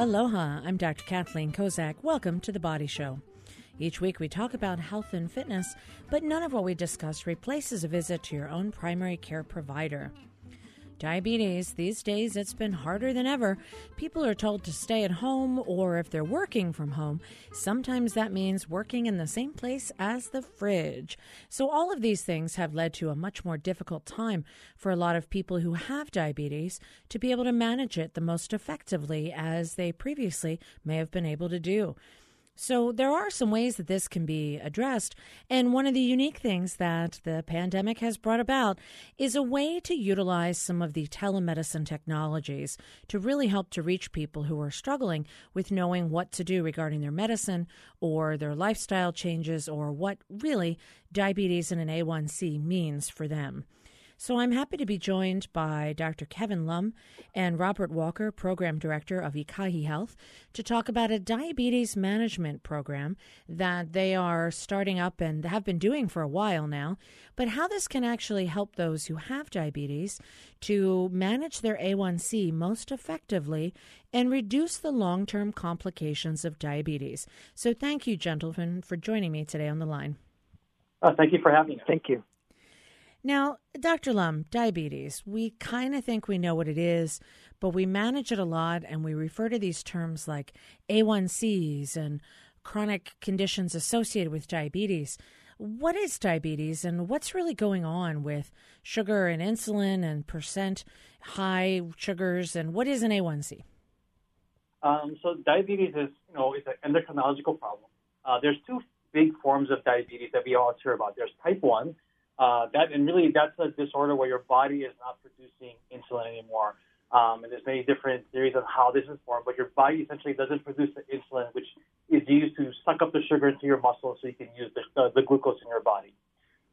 Aloha, I'm Dr. Kathleen Kozak. Welcome to The Body Show. Each week we talk about health and fitness, but none of what we discuss replaces a visit to your own primary care provider. Diabetes, these days it's been harder than ever. People are told to stay at home, or if they're working from home, sometimes that means working in the same place as the fridge. So, all of these things have led to a much more difficult time for a lot of people who have diabetes to be able to manage it the most effectively as they previously may have been able to do. So, there are some ways that this can be addressed. And one of the unique things that the pandemic has brought about is a way to utilize some of the telemedicine technologies to really help to reach people who are struggling with knowing what to do regarding their medicine or their lifestyle changes or what really diabetes and an A1C means for them. So I'm happy to be joined by Dr. Kevin Lum and Robert Walker, Program Director of Ekahi Health, to talk about a diabetes management program that they are starting up and have been doing for a while now, but how this can actually help those who have diabetes to manage their A1C most effectively and reduce the long term complications of diabetes. So thank you, gentlemen, for joining me today on the line. Uh, thank you for having us. Thank you. Now, Dr. Lum, diabetes, we kind of think we know what it is, but we manage it a lot and we refer to these terms like A1Cs and chronic conditions associated with diabetes. What is diabetes and what's really going on with sugar and insulin and percent high sugars and what is an A1C? Um, so diabetes is, you know, it's an endocrinological problem. Uh, there's two big forms of diabetes that we all hear about. There's type 1, uh, that and really that's a disorder where your body is not producing insulin anymore. Um, and there's many different theories on how this is formed, but your body essentially doesn't produce the insulin, which is used to suck up the sugar into your muscles so you can use the, uh, the glucose in your body.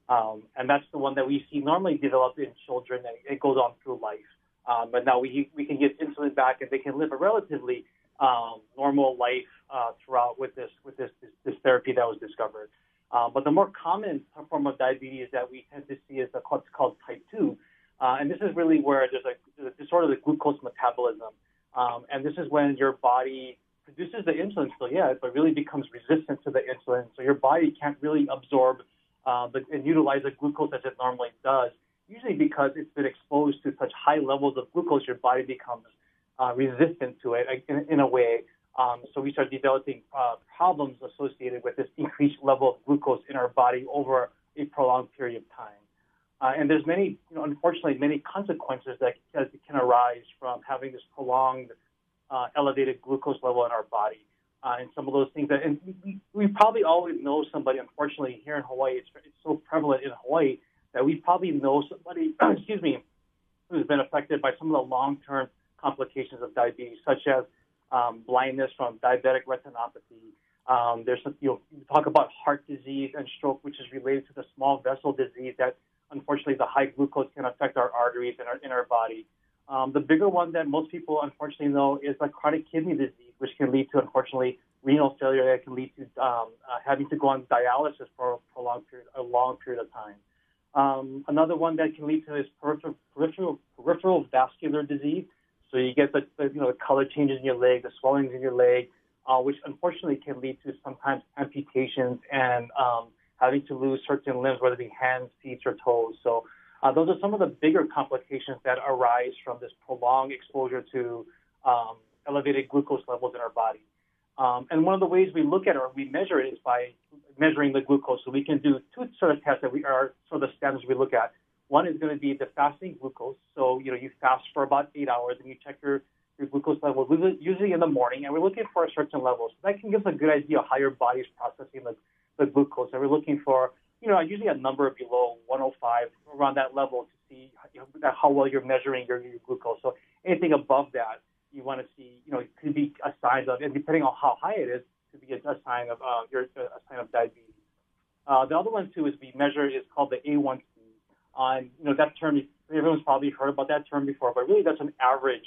Um, and that's the one that we see normally developed in children, and it goes on through life. Um, but now we we can get insulin back, and they can live a relatively um, normal life uh, throughout with this with this, this this therapy that was discovered. Uh, but the more common form of diabetes that we tend to see is what's called type 2. Uh, and this is really where there's a, a disorder of the glucose metabolism. Um, and this is when your body produces the insulin still, yeah, but really becomes resistant to the insulin. So your body can't really absorb uh, but, and utilize the glucose as it normally does. Usually because it's been exposed to such high levels of glucose, your body becomes uh, resistant to it in, in a way. Um, so we start developing uh, problems associated with this increased level of glucose in our body over a prolonged period of time. Uh, and there's many, you know, unfortunately, many consequences that, can arise from having this prolonged uh, elevated glucose level in our body. Uh, and some of those things that, and we, we probably always know somebody, unfortunately, here in Hawaii, it's, it's so prevalent in Hawaii that we probably know somebody, excuse me, who's been affected by some of the long-term complications of diabetes, such as um, blindness from diabetic retinopathy. Um, there's some, you know, talk about heart disease and stroke, which is related to the small vessel disease that unfortunately the high glucose can affect our arteries and our in our body. Um, the bigger one that most people unfortunately know is the chronic kidney disease, which can lead to unfortunately renal failure that can lead to um, uh, having to go on dialysis for a prolonged period, a long period of time. Um, another one that can lead to is peripheral, peripheral, peripheral vascular disease, so you get the, you know the color changes in your leg, the swellings in your leg, uh, which unfortunately can lead to sometimes amputations and um, having to lose certain limbs, whether it be hands, feet, or toes. So uh, those are some of the bigger complications that arise from this prolonged exposure to um, elevated glucose levels in our body. Um, and one of the ways we look at it or we measure it is by measuring the glucose. So we can do two sort of tests that we are sort of the standards we look at. One is going to be the fasting glucose. So, you know, you fast for about eight hours and you check your, your glucose level, usually in the morning, and we're looking for a certain level. So that can give us a good idea of how your body's processing the, the glucose. And we're looking for, you know, usually a number below 105, around that level to see how well you're measuring your, your glucose. So anything above that, you want to see, you know, it could be a sign of, and depending on how high it is, could be a, a sign of uh, your, a sign of diabetes. Uh, the other one too is we measure is called the A1C on, you know, that term, everyone's probably heard about that term before, but really that's an average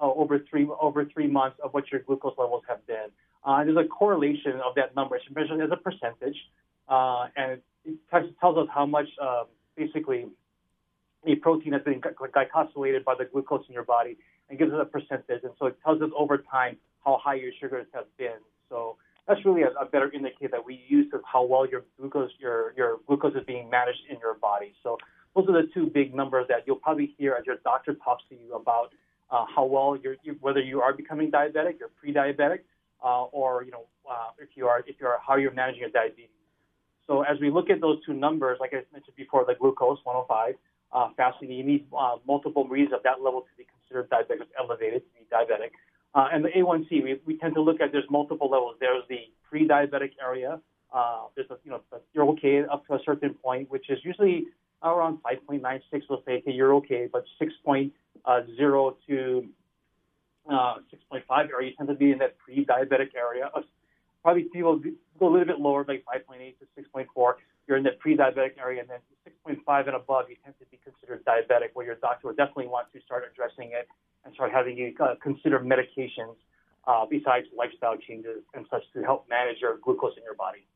uh, over three over three months of what your glucose levels have been. Uh, there's a correlation of that number. It's measured as a percentage, uh, and it, tells us how much uh, basically a protein has been glycosylated by the glucose in your body and gives us a percentage. And so it tells us over time how high your sugars have been. So that's really a, a better indicator that we use of how well your glucose your your glucose is being managed in your body. So those are the two big numbers that you'll probably hear as your doctor talks to you about uh, how well you're you, whether you are becoming diabetic, you're pre-diabetic, uh, or you know uh, if you are if you are how you're managing your diabetes. So as we look at those two numbers, like I mentioned before, the glucose 105, uh, fasting, you need uh, multiple reads of that level to be considered diabetic, elevated to be diabetic. Uh, and the A1C, we, we tend to look at there's multiple levels. There's the pre-diabetic area. Uh, there's a, you know you're okay up to a certain point, which is usually around 5.96. We'll say okay, you're okay, but 6.0 to uh, 6.5 area, you tend to be in that pre-diabetic area. Probably people go a little bit lower, like 5.8 to 6.4. You're in that pre-diabetic area, and then 6.5 and above, you tend to be considered diabetic, where your doctor would definitely want to start addressing it and start having you uh, consider medications uh, besides lifestyle changes and such to help manage your glucose in your body.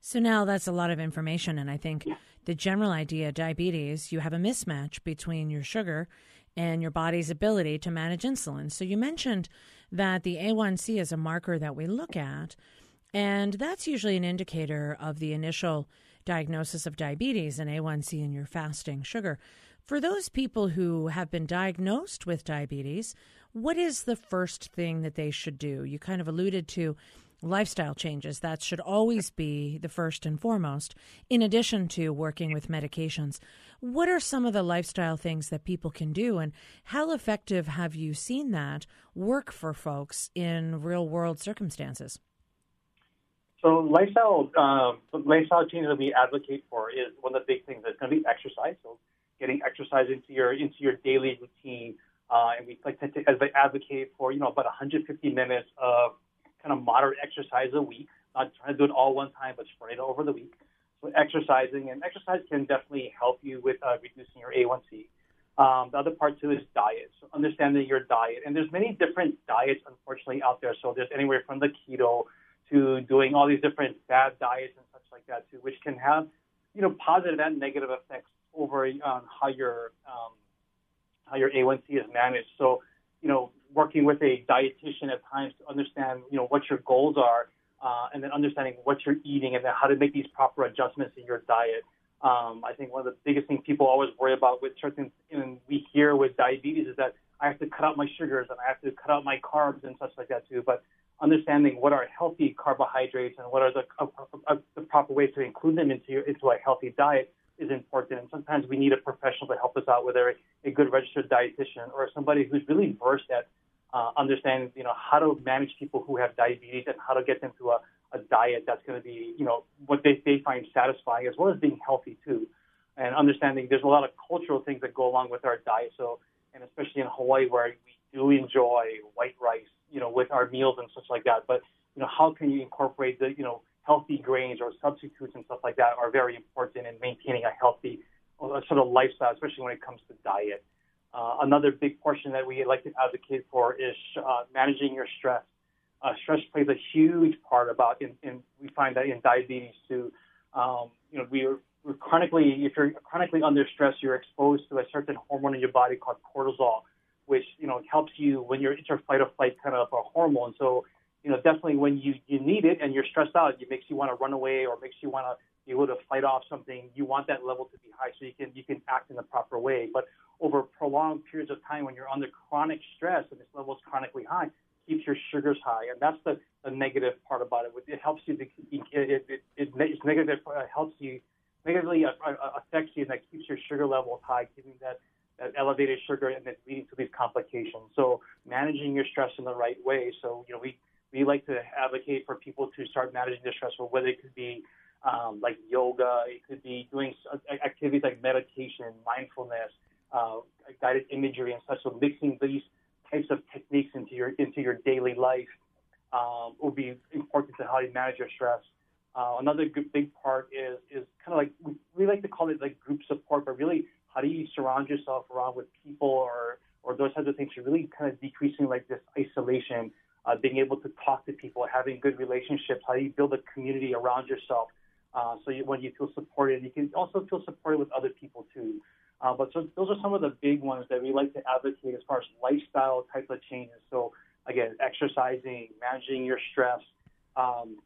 So now that's a lot of information, and I think yeah. the general idea, diabetes, you have a mismatch between your sugar and your body's ability to manage insulin. So you mentioned that the A1C is a marker that we look at, and that's usually an indicator of the initial diagnosis of diabetes and A1C in your fasting sugar. For those people who have been diagnosed with diabetes, what is the first thing that they should do? You kind of alluded to lifestyle changes. That should always be the first and foremost, in addition to working with medications. What are some of the lifestyle things that people can do, and how effective have you seen that work for folks in real world circumstances? So lifestyle, um, lifestyle changes that we advocate for is one of the big things. It's going to be exercise. So getting exercise into your into your daily routine, uh, and we like to as I advocate for you know about 150 minutes of kind of moderate exercise a week. Not trying to do it all one time, but spread it over the week. So exercising and exercise can definitely help you with uh, reducing your A1C. Um, the other part too is diet. So understanding your diet, and there's many different diets unfortunately out there. So there's anywhere from the keto to doing all these different fad diets and such like that too, which can have you know positive and negative effects over on how your um, how your A1C is managed. So you know working with a dietitian at times to understand you know what your goals are uh, and then understanding what you're eating and then how to make these proper adjustments in your diet. Um, I think one of the biggest things people always worry about with certain, and we hear with diabetes is that I have to cut out my sugars and I have to cut out my carbs and such like that too. But understanding what are healthy carbohydrates and what are the, uh, uh, the proper ways to include them into your, into a healthy diet is important. And sometimes we need a professional to help us out, whether a good registered dietitian or somebody who's really versed at uh, understanding, you know, how to manage people who have diabetes and how to get them to a, a diet that's going to be, you know, what they, they find satisfying as well as being healthy too. And understanding there's a lot of cultural things that go along with our diet. So, and especially in Hawaii where we do enjoy white rice, you know, with our meals and such like that. But, you know, how can you incorporate the, you know, healthy grains or substitutes and stuff like that are very important in maintaining a healthy uh, sort of lifestyle, especially when it comes to diet. Uh, another big portion that we like to advocate for is uh, managing your stress. Uh, stress plays a huge part about, in, in, we find that in diabetes too. Um, you know, we are, we're chronically, if you're chronically under stress, you're exposed to a certain hormone in your body called cortisol, which you know helps you when you're it's your fight or flight kind of a hormone. So, you know, definitely when you you need it and you're stressed out, it makes you want to run away or makes you want to be able to fight off something. You want that level to be high so you can you can act in the proper way. But over prolonged periods of time when you're under chronic stress and this level is chronically high, keeps your sugars high, and that's the, the negative part about it. It helps you to it it, it, it it's negative uh, helps you negatively affects you and that keeps your sugar levels high, keeping that that elevated sugar and then leading to these complications. So managing your stress in the right way. So you know we we like to advocate for people to start managing their stress, whether it could be um, like yoga, it could be doing activities like meditation, mindfulness, uh, guided imagery and such. So mixing these types of techniques into your into your daily life um, will be important to how you manage your stress. Uh, another big part is is kind of like we, we like to call it like group support, but really how do you surround yourself around with people or or those types of things to really kind of decreasing like this isolation, uh, being able to talk to people, having good relationships, how do you build a community around yourself. Uh, so you, when you feel supported, you can also feel supported with other people too. Uh, but so those are some of the big ones that we like to advocate as far as lifestyle type of changes. So again, exercising, managing your stress, um,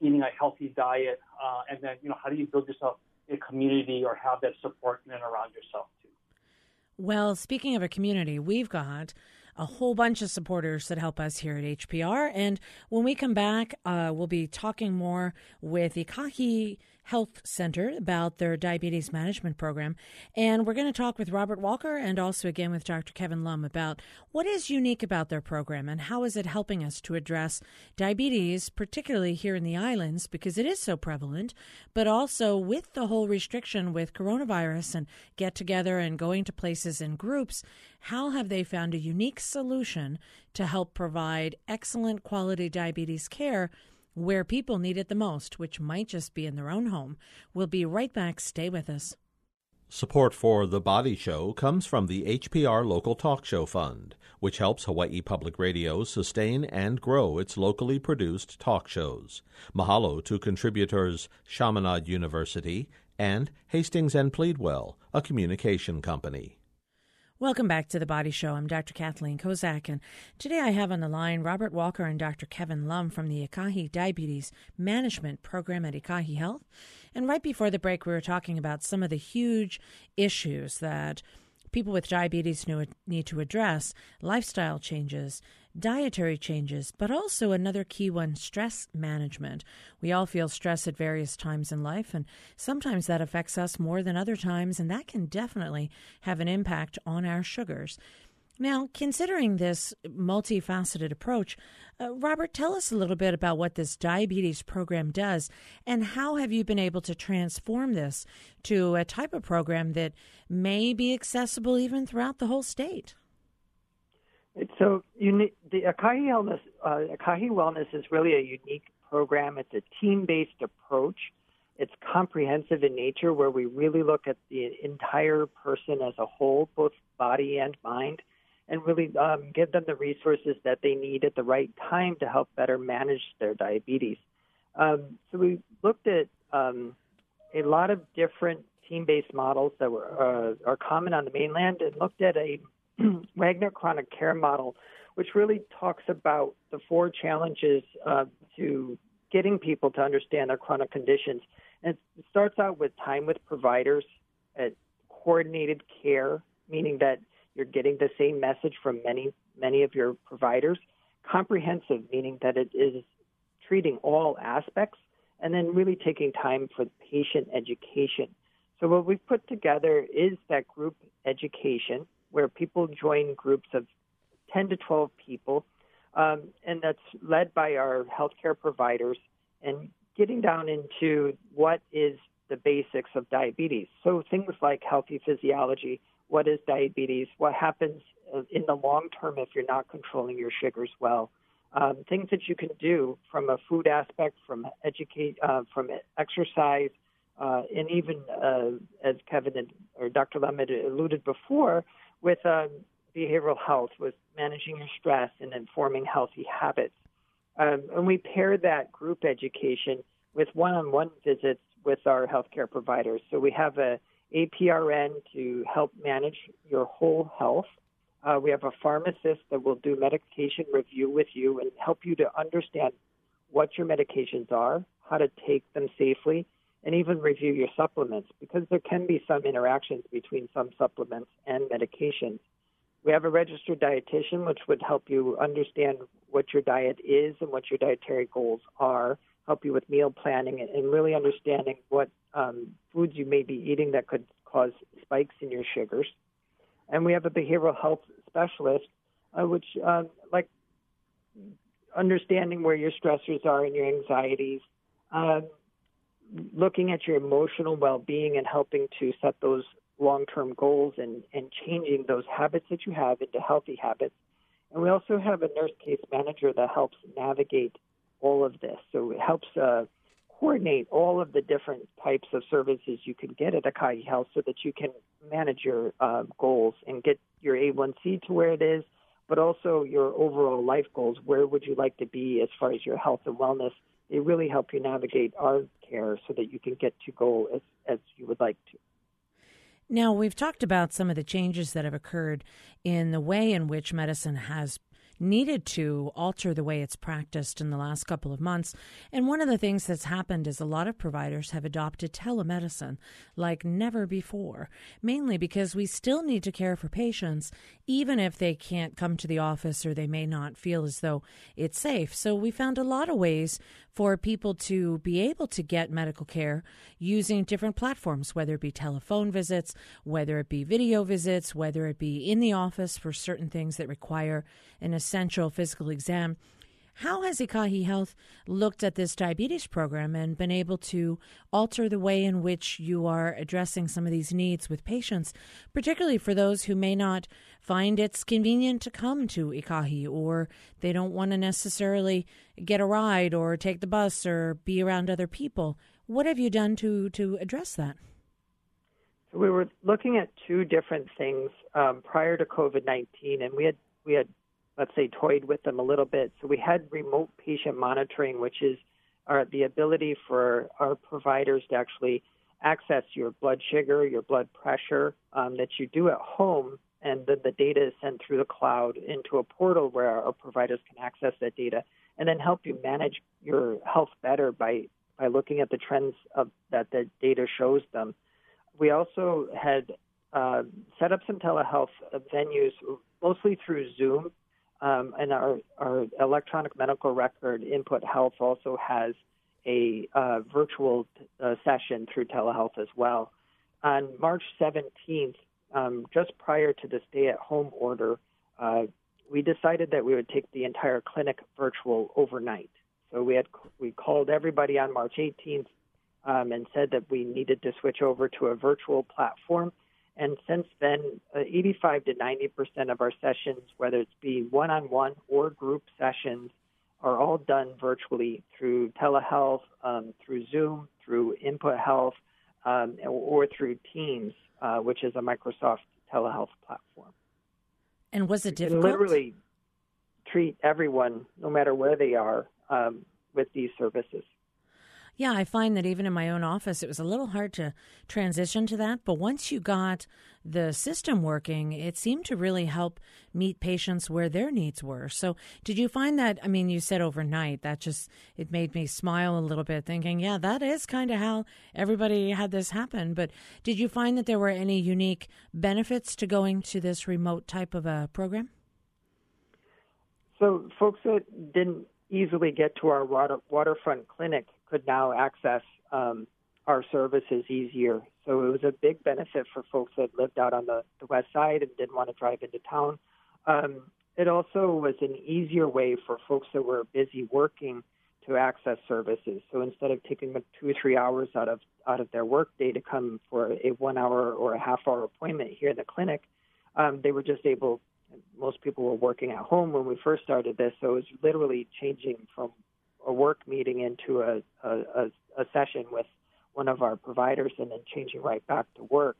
eating a healthy diet, uh, and then you know how do you build yourself a community or have that support in and around yourself too. Well, speaking of a community, we've got a whole bunch of supporters that help us here at HPR. And when we come back, uh, we'll be talking more with Ekahi Health Center about their diabetes management program. And we're going to talk with Robert Walker and also again with Dr. Kevin Lum about what is unique about their program and how is it helping us to address diabetes, particularly here in the islands, because it is so prevalent, but also with the whole restriction with coronavirus and get together and going to places in groups. How have they found a unique solution to help provide excellent quality diabetes care? Where people need it the most, which might just be in their own home. We'll be right back. Stay with us. Support for The Body Show comes from the HPR Local Talk Show Fund, which helps Hawaii Public Radio sustain and grow its locally produced talk shows. Mahalo to contributors Chaminade University and Hastings and Pleadwell, a communication company. Welcome back to the Body Show. I'm Dr. Kathleen Kozak, and today I have on the line Robert Walker and Dr. Kevin Lum from the Ekahi Diabetes Management Program at Ekahi Health. And right before the break, we were talking about some of the huge issues that people with diabetes need to address lifestyle changes, dietary changes, but also another key one stress management. We all feel stress at various times in life, and sometimes that affects us more than other times, and that can definitely have an impact on our sugars. Now, considering this multifaceted approach, uh, Robert, tell us a little bit about what this diabetes program does and how have you been able to transform this to a type of program that may be accessible even throughout the whole state? So the Ekahi Wellness, uh, Ekahi Wellness is really a unique program. It's a team-based approach. It's comprehensive in nature, where we really look at the entire person as a whole, both body and mind, and really um, give them the resources that they need at the right time to help better manage their diabetes. Um, so we looked at um, a lot of different team-based models that were uh, are common on the mainland, and looked at a Wagner Chronic Care Model, which really talks about the four challenges uh, to getting people to understand their chronic conditions. And it starts out with time with providers, at coordinated care, meaning that you're getting the same message from many, many of your providers. Comprehensive, meaning that it is treating all aspects, and then really taking time for patient education. So, what we've put together is that group education where people join groups of 10 to 12 people, um, and that's led by our healthcare providers and getting down into what is the basics of diabetes. So things like healthy physiology, what is diabetes, what happens uh, in the long term if you're not controlling your sugars well, um, things that you can do from a food aspect, from educate, uh, from exercise, uh, and even uh, as Kevin and, or Dr. Had alluded before, with uh, behavioral health, with managing your stress and informing healthy habits. Um, and we pair that group education with one-on-one visits with our healthcare providers. So we have a APRN to help manage your whole health. Uh, we have a pharmacist that will do medication review with you and help you to understand what your medications are, how to take them safely, and even review your supplements because there can be some interactions between some supplements and medications. We have a registered dietitian, which would help you understand what your diet is and what your dietary goals are, help you with meal planning and really understanding what um, foods you may be eating that could cause spikes in your sugars. And we have a behavioral health specialist, uh, which, uh, like, understanding where your stressors are and your anxieties, uh, looking at your emotional well-being and helping to set those long-term goals and, and changing those habits that you have into healthy habits. And we also have a nurse case manager that helps navigate all of this. So it helps uh, coordinate all of the different types of services you can get at Ekahi Health so that you can manage your uh, goals and get your A1C to where it is, but also your overall life goals. Where would you like to be as far as your health and wellness? They really help you navigate our care so that you can get to goal as, as you would like to. Now, we've talked about some of the changes that have occurred in the way in which medicine has needed to alter the way it's practiced in the last couple of months. And one of the things that's happened is a lot of providers have adopted telemedicine like never before, mainly because we still need to care for patients, even if they can't come to the office or they may not feel as though it's safe. So we found a lot of ways for people to be able to get medical care using different platforms, whether it be telephone visits, whether it be video visits, whether it be in the office for certain things that require an essential physical exam. How has Ekahi Health looked at this diabetes program and been able to alter the way in which you are addressing some of these needs with patients, particularly for those who may not find it's convenient to come to Ekahi or they don't want to necessarily get a ride or take the bus or be around other people? What have you done to, to address that? We were looking at two different things um, prior to COVID nineteen, and we had we had let's say, toyed with them a little bit. So we had remote patient monitoring, which is our, the ability for our providers to actually access your blood sugar, your blood pressure um, that you do at home, and then the data is sent through the cloud into a portal where our providers can access that data and then help you manage your health better by by looking at the trends of that the data shows them. We also had uh, set up some telehealth venues, mostly through Zoom, um, and our, our electronic medical record input health also has a uh, virtual uh, session through telehealth as well. On March 17th, um, just prior to the stay at home order, uh, we decided that we would take the entire clinic virtual overnight. So we had we called everybody on March 18th um, and said that we needed to switch over to a virtual platform and since then, uh, 85 to 90 percent of our sessions, whether it's be one-on-one or group sessions, are all done virtually through telehealth, um, through Zoom, through Input Health, um, or through Teams, uh, which is a Microsoft telehealth platform. And was it difficult? literally treat everyone, no matter where they are, um, with these services. Yeah, I find that even in my own office, it was a little hard to transition to that. But once you got the system working, it seemed to really help meet patients where their needs were. So, did you find that? I mean, you said overnight. That just it made me smile a little bit, thinking, yeah, that is kind of how everybody had this happen. But did you find that there were any unique benefits to going to this remote type of a program? So, folks that didn't easily get to our water, waterfront clinic could now access um, our services easier. So it was a big benefit for folks that lived out on the, the west side and didn't want to drive into town. Um, it also was an easier way for folks that were busy working to access services. So instead of taking two or three hours out of out of their workday to come for a one hour or a half hour appointment here in the clinic, um, they were just able. Most people were working at home when we first started this, so it was literally changing from a work meeting into a, a, a, session with one of our providers and then changing right back to work.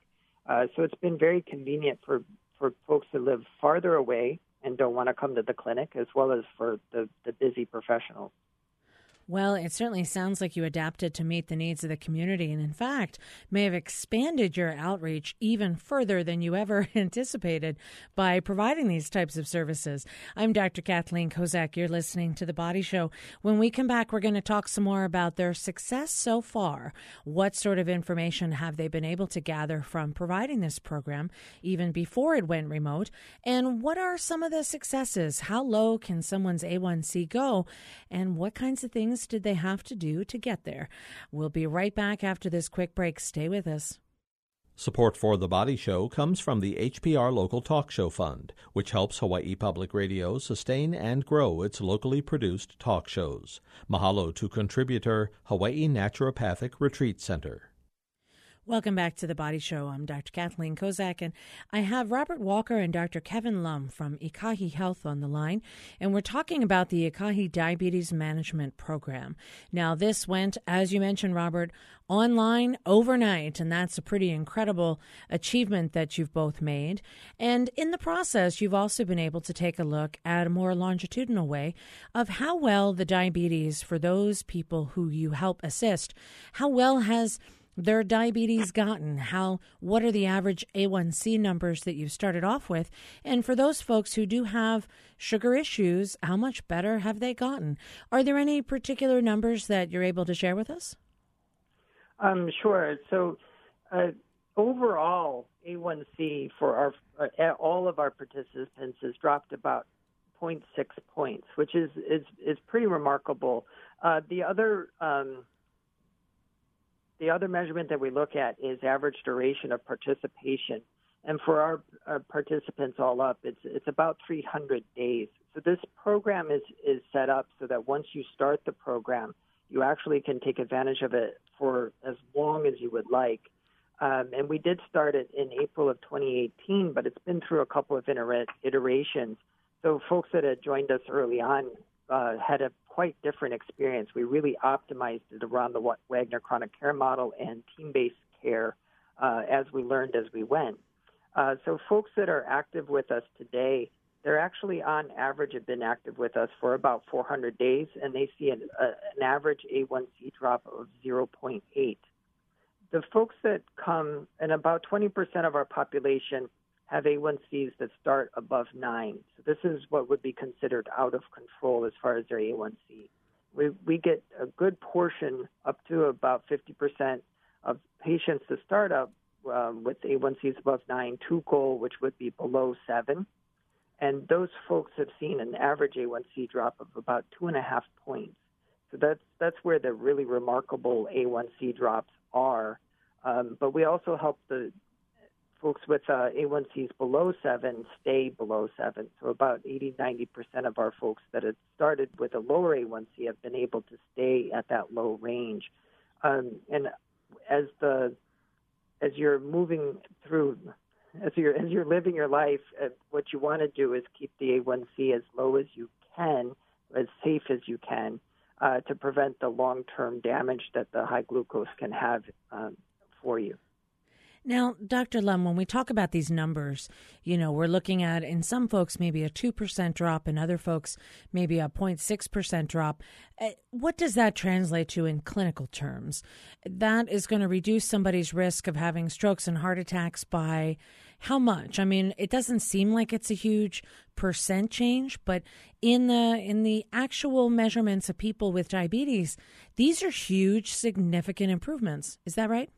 Uh, so it's been very convenient for, for folks that live farther away and don't want to come to the clinic, as well as for the, the busy professionals. Well, it certainly sounds like you adapted to meet the needs of the community, and in fact, may have expanded your outreach even further than you ever anticipated by providing these types of services. I'm Dr. Kathleen Kozak. You're listening to The Body Show. When we come back, we're going to talk some more about their success so far. What sort of information have they been able to gather from providing this program, even before it went remote? And what are some of the successes? How low can someone's A1C go? And what kinds of things things did they have to do to get there? We'll be right back after this quick break. Stay with us. Support for The Body Show comes from the HPR Local Talk Show Fund, which helps Hawaii Public Radio sustain and grow its locally produced talk shows. Mahalo to contributor Hawaii Naturopathic Retreat Center. Welcome back to the Body Show. I'm Dr. Kathleen Kozak, and I have Robert Walker and Dr. Kevin Lum from Ekahi Health on the line, and we're talking about the Ekahi Diabetes Management Program. Now, this went, as you mentioned, Robert, online overnight, and that's a pretty incredible achievement that you've both made. And in the process, you've also been able to take a look at a more longitudinal way of how well the diabetes for those people who you help assist, how well has their diabetes gotten? How what are the average A1C numbers that you've started off with? And for those folks who do have sugar issues, how much better have they gotten? Are there any particular numbers that you're able to share with us? Um, sure. So, uh, overall, A1C for our uh, all of our participants has dropped about 0.6 points, which is is is pretty remarkable. Uh, the other um, the other measurement that we look at is average duration of participation, and for our, our participants all up, it's it's about 300 days. So this program is is set up so that once you start the program, you actually can take advantage of it for as long as you would like. Um, and we did start it in April of 2018, but it's been through a couple of iterations. So folks that had joined us early on uh, had a quite different experience. We really optimized it around the Wagner chronic care model and team-based care uh, as we learned as we went. Uh, so folks that are active with us today, they're actually on average have been active with us for about 400 days, and they see an, uh, an average A1C drop of 0.8 the folks that come, and about 20% of our population have A1Cs that start above 9. So this is what would be considered out of control as far as their A1C. We, we get a good portion, up to about 50% of patients to start up um, with A1Cs above 9 to goal, which would be below 7. And those folks have seen an average A1C drop of about two and a half points. So that's that's where the really remarkable A1C drops are. Um, but we also help the folks with uh, A1Cs below seven stay below seven. So about 80, 90% of our folks that had started with a lower A1C have been able to stay at that low range. Um, and as the as you're moving through, as you're as you're living your life, uh, what you want to do is keep the A1C as low as you can, as safe as you can, uh, to prevent the long-term damage that the high glucose can have um, for you. Now, Dr. Lum, when we talk about these numbers, you know, we're looking at in some folks maybe a 2% drop, in other folks maybe a 0.6% drop. Uh, what does that translate to in clinical terms? That is going to reduce somebody's risk of having strokes and heart attacks by how much? I mean, it doesn't seem like it's a huge percent change, but in the in the actual measurements of people with diabetes, these are huge significant improvements. Is that right?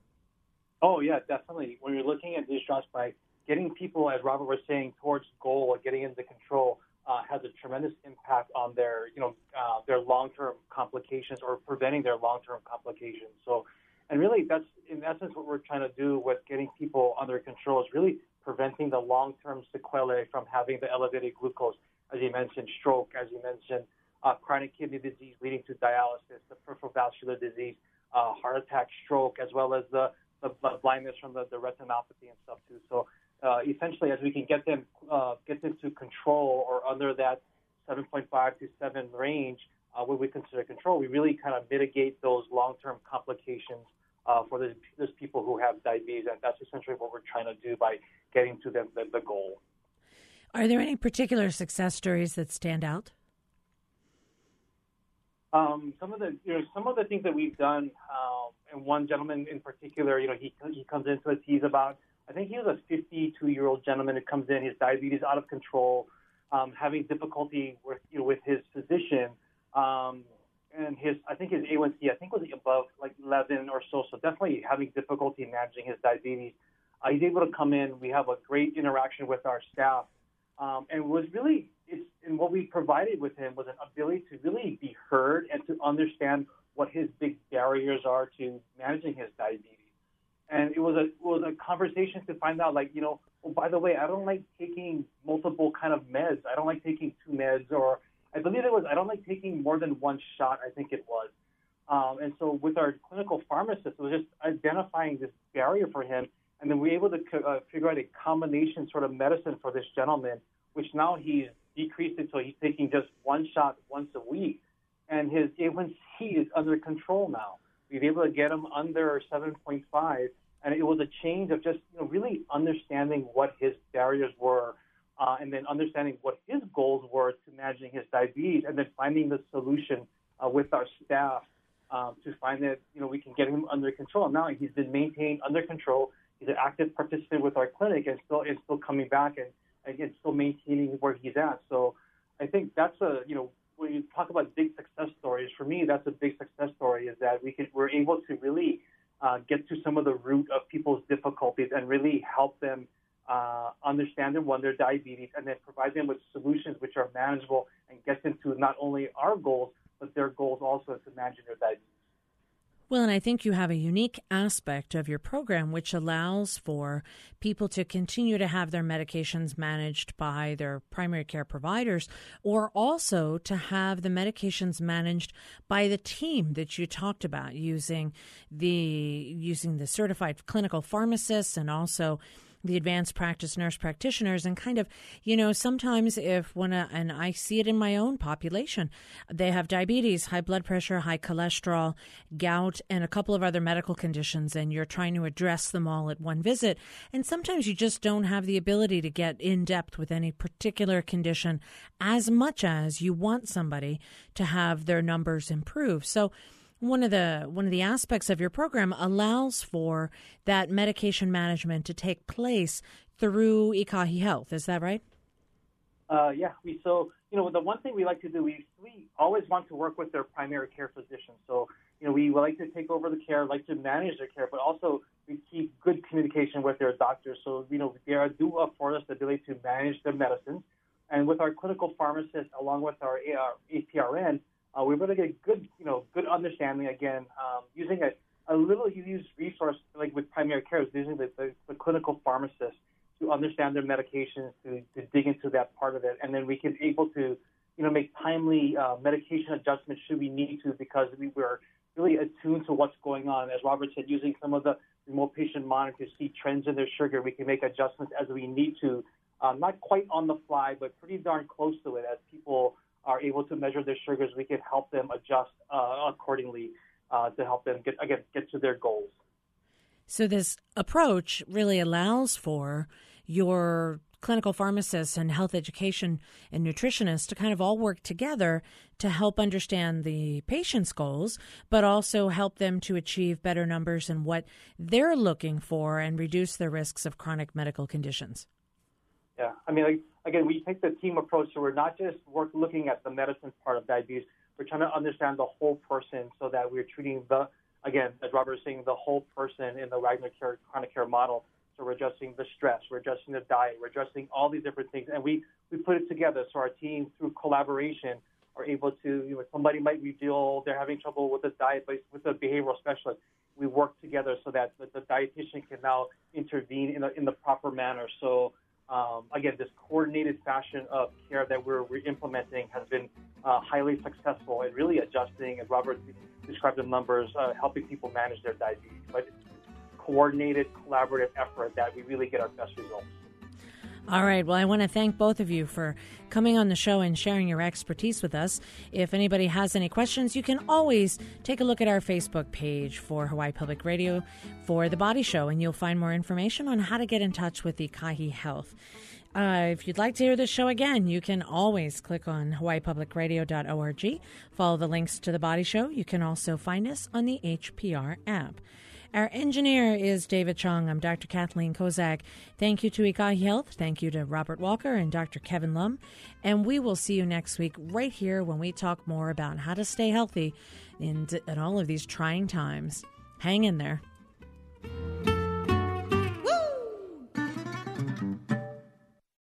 Oh yeah, definitely. When you're looking at these drops by getting people, as Robert was saying, towards goal or getting into control, uh, has a tremendous impact on their, you know, uh, their long-term complications or preventing their long-term complications. So, and really, that's in essence what we're trying to do with getting people under control is really preventing the long-term sequelae from having the elevated glucose, as you mentioned, stroke, as you mentioned, uh, chronic kidney disease leading to dialysis, the peripheral vascular disease, uh, heart attack, stroke, as well as the the blindness from the, the retinopathy and stuff too. So uh, essentially, as we can get them uh, get them to control or under that 7.5 to 7 range, uh, what we consider control, we really kind of mitigate those long-term complications uh, for those, those people who have diabetes, and that's essentially what we're trying to do by getting to them the, the goal. Are there any particular success stories that stand out? Um, some of the you know some of the things that we've done, um, and one gentleman in particular, you know, he he comes into us. He's about I think he was a 52 year old gentleman who comes in. His diabetes out of control, um, having difficulty with you know with his physician, um, and his I think his A1C I think was above like 11 or so. So definitely having difficulty managing his diabetes. Uh, he's able to come in. We have a great interaction with our staff, um, and was really it's and what we provided with him was an ability to really be heard and to understand what his big barriers are to managing his diabetes. And it was a it was a conversation to find out like you know oh by the way I don't like taking multiple kind of meds I don't like taking two meds or I believe it was I don't like taking more than one shot I think it was. Um, and so with our clinical pharmacist, it was just identifying this barrier for him, and then we were able to uh, figure out a combination sort of medicine for this gentleman, which now he's decreased so he's taking just one shot once a week, and his A1C is under control now. We were able to get him under 7.5, and it was a change of just you know, really understanding what his barriers were, uh, and then understanding what his goals were to managing his diabetes, and then finding the solution uh, with our staff um, to find that you know we can get him under control. Now he's been maintained under control. He's an active participant with our clinic and still and still coming back and again still maintaining where he's at. So I think that's a you know when you talk about big success stories, for me that's a big success story is that we can we're able to really uh, get to some of the root of people's difficulties and really help them uh, understand and one their diabetes and then provide them with solutions which are manageable and get them to not only our goals but their goals also to managing their diabetes. Well, and I think you have a unique aspect of your program which allows for people to continue to have their medications managed by their primary care providers or also to have the medications managed by the team that you talked about using the using the certified clinical pharmacists and also the advanced practice nurse practitioners and kind of, you know, sometimes if when, a, and I see it in my own population, they have diabetes, high blood pressure, high cholesterol, gout, and a couple of other medical conditions, and you're trying to address them all at one visit. And sometimes you just don't have the ability to get in depth with any particular condition as much as you want somebody to have their numbers improve. So, one of the one of the aspects of your program allows for that medication management to take place through Ekahi Health. Is that right? Uh, yeah. We so you know the one thing we like to do we we always want to work with their primary care physician. So you know we like to take over the care, like to manage their care, but also we keep good communication with their doctors. So you know they do afford us the ability to manage their medicines. And with our clinical pharmacist, along with our APRN, uh, we really get good, you know, good understanding again, um, using a, a little used resource like with primary care, is using the, the, the clinical pharmacist to understand their medications, to, to dig into that part of it, and then we can able to, you know, make timely uh, medication adjustments should we need to because we were really attuned to what's going on. As Robert said, using some of the remote patient monitor to see trends in their sugar, we can make adjustments as we need to, um, not quite on the fly, but pretty darn close to it as people are able to measure their sugars, we can help them adjust uh, accordingly uh, to help them get again get to their goals. So this approach really allows for your clinical pharmacists and health education and nutritionists to kind of all work together to help understand the patient's goals, but also help them to achieve better numbers and what they're looking for and reduce their risks of chronic medical conditions. Yeah, I mean, like, again, we take the team approach, so we're not just work looking at the medicine part of diabetes. We're trying to understand the whole person, so that we're treating the, again, as Robert was saying, the whole person in the Wagner care, chronic care model. So we're adjusting the stress, we're adjusting the diet, we're adjusting all these different things, and we we put it together. So our team, through collaboration, are able to, you know, somebody might reveal they're having trouble with the diet, but with a behavioral specialist, we work together so that the, the dietitian can now intervene in, a, in the proper manner. So um, again, this coordinated fashion of care that we're, we're implementing has been uh, highly successful in really adjusting, as Robert described the numbers, uh, helping people manage their diabetes. But coordinated, collaborative effort that we really get our best results. All right. Well, I want to thank both of you for coming on the show and sharing your expertise with us. If anybody has any questions, you can always take a look at our Facebook page for Hawaii Public Radio for The Body Show, and you'll find more information on how to get in touch with Ekahi Health. Uh, if you'd like to hear the show again, you can always click on hawaiipublicradio.org, follow the links to The Body Show. You can also find us on the HPR app. Our engineer is David Chong. I'm Dr. Kathleen Kozak. Thank you to Ekahi Health. Thank you to Robert Walker and Dr. Kevin Lum. And we will see you next week right here when we talk more about how to stay healthy in, in all of these trying times. Hang in there.